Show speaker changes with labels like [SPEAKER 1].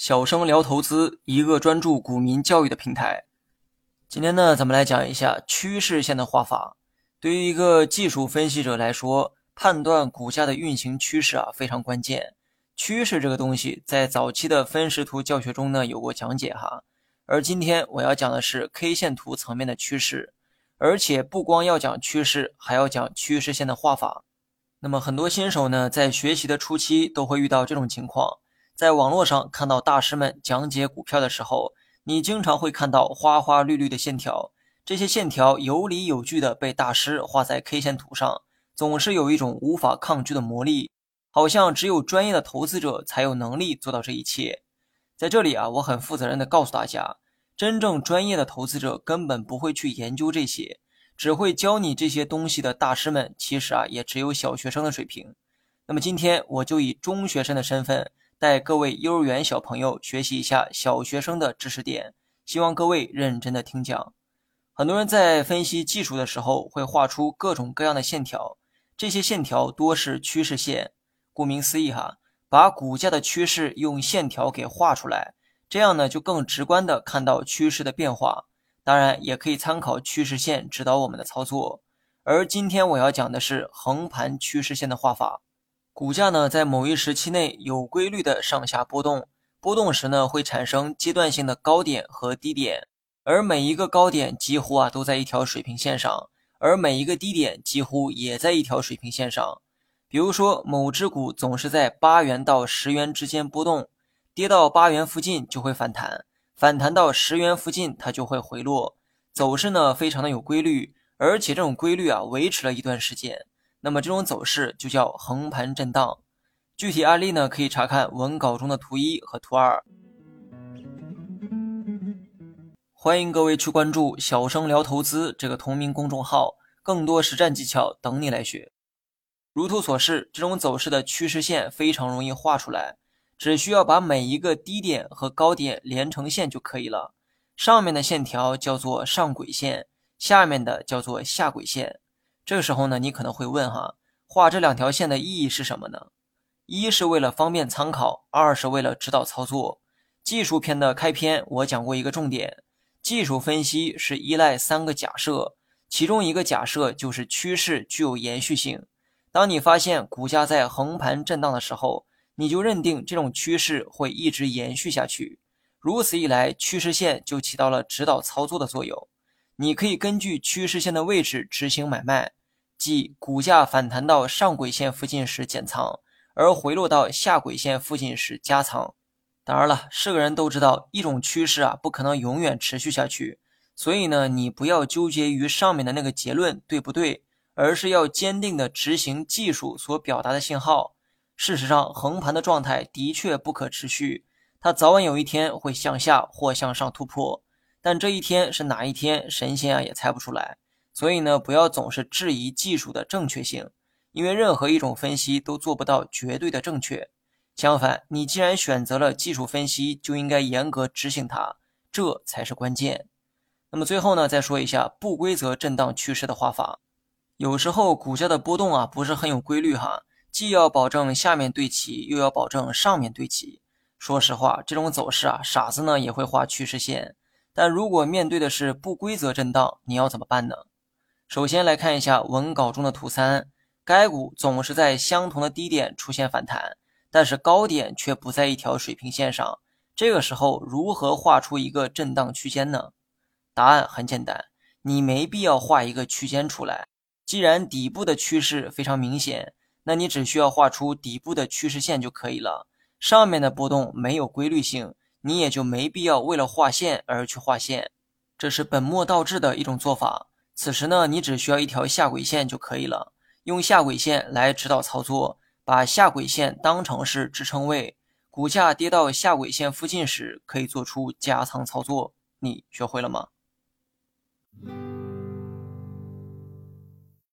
[SPEAKER 1] 小生聊投资，一个专注股民教育的平台。今天呢，咱们来讲一下趋势线的画法。对于一个技术分析者来说，判断股价的运行趋势啊非常关键。趋势这个东西，在早期的分时图教学中呢有过讲解哈。而今天我要讲的是 K 线图层面的趋势，而且不光要讲趋势，还要讲趋势线的画法。那么很多新手呢，在学习的初期都会遇到这种情况。在网络上看到大师们讲解股票的时候，你经常会看到花花绿绿的线条，这些线条有理有据的被大师画在 K 线图上，总是有一种无法抗拒的魔力，好像只有专业的投资者才有能力做到这一切。在这里啊，我很负责任的告诉大家，真正专业的投资者根本不会去研究这些，只会教你这些东西的大师们，其实啊也只有小学生的水平。那么今天我就以中学生的身份。带各位幼儿园小朋友学习一下小学生的知识点，希望各位认真的听讲。很多人在分析技术的时候会画出各种各样的线条，这些线条多是趋势线。顾名思义哈，把股价的趋势用线条给画出来，这样呢就更直观的看到趋势的变化。当然也可以参考趋势线指导我们的操作。而今天我要讲的是横盘趋势线的画法。股价呢，在某一时期内有规律的上下波动，波动时呢，会产生阶段性的高点和低点，而每一个高点几乎啊都在一条水平线上，而每一个低点几乎也在一条水平线上。比如说，某只股总是在八元到十元之间波动，跌到八元附近就会反弹，反弹到十元附近它就会回落，走势呢非常的有规律，而且这种规律啊维持了一段时间。那么这种走势就叫横盘震荡。具体案例呢，可以查看文稿中的图一和图二。欢迎各位去关注“小生聊投资”这个同名公众号，更多实战技巧等你来学。如图所示，这种走势的趋势线非常容易画出来，只需要把每一个低点和高点连成线就可以了。上面的线条叫做上轨线，下面的叫做下轨线。这个时候呢，你可能会问哈，画这两条线的意义是什么呢？一是为了方便参考，二是为了指导操作。技术篇的开篇我讲过一个重点，技术分析是依赖三个假设，其中一个假设就是趋势具有延续性。当你发现股价在横盘震荡的时候，你就认定这种趋势会一直延续下去。如此一来，趋势线就起到了指导操作的作用。你可以根据趋势线的位置执行买卖。即股价反弹到上轨线附近时减仓，而回落到下轨线附近时加仓。当然了，是个人都知道，一种趋势啊不可能永远持续下去，所以呢，你不要纠结于上面的那个结论对不对，而是要坚定的执行技术所表达的信号。事实上，横盘的状态的确不可持续，它早晚有一天会向下或向上突破，但这一天是哪一天，神仙啊也猜不出来。所以呢，不要总是质疑技术的正确性，因为任何一种分析都做不到绝对的正确。相反，你既然选择了技术分析，就应该严格执行它，这才是关键。那么最后呢，再说一下不规则震荡趋势的画法。有时候股价的波动啊，不是很有规律哈，既要保证下面对齐，又要保证上面对齐。说实话，这种走势啊，傻子呢也会画趋势线。但如果面对的是不规则震荡，你要怎么办呢？首先来看一下文稿中的图三，该股总是在相同的低点出现反弹，但是高点却不在一条水平线上。这个时候如何画出一个震荡区间呢？答案很简单，你没必要画一个区间出来。既然底部的趋势非常明显，那你只需要画出底部的趋势线就可以了。上面的波动没有规律性，你也就没必要为了画线而去画线，这是本末倒置的一种做法。此时呢，你只需要一条下轨线就可以了，用下轨线来指导操作，把下轨线当成是支撑位，股价跌到下轨线附近时，可以做出加仓操作。你学会了吗？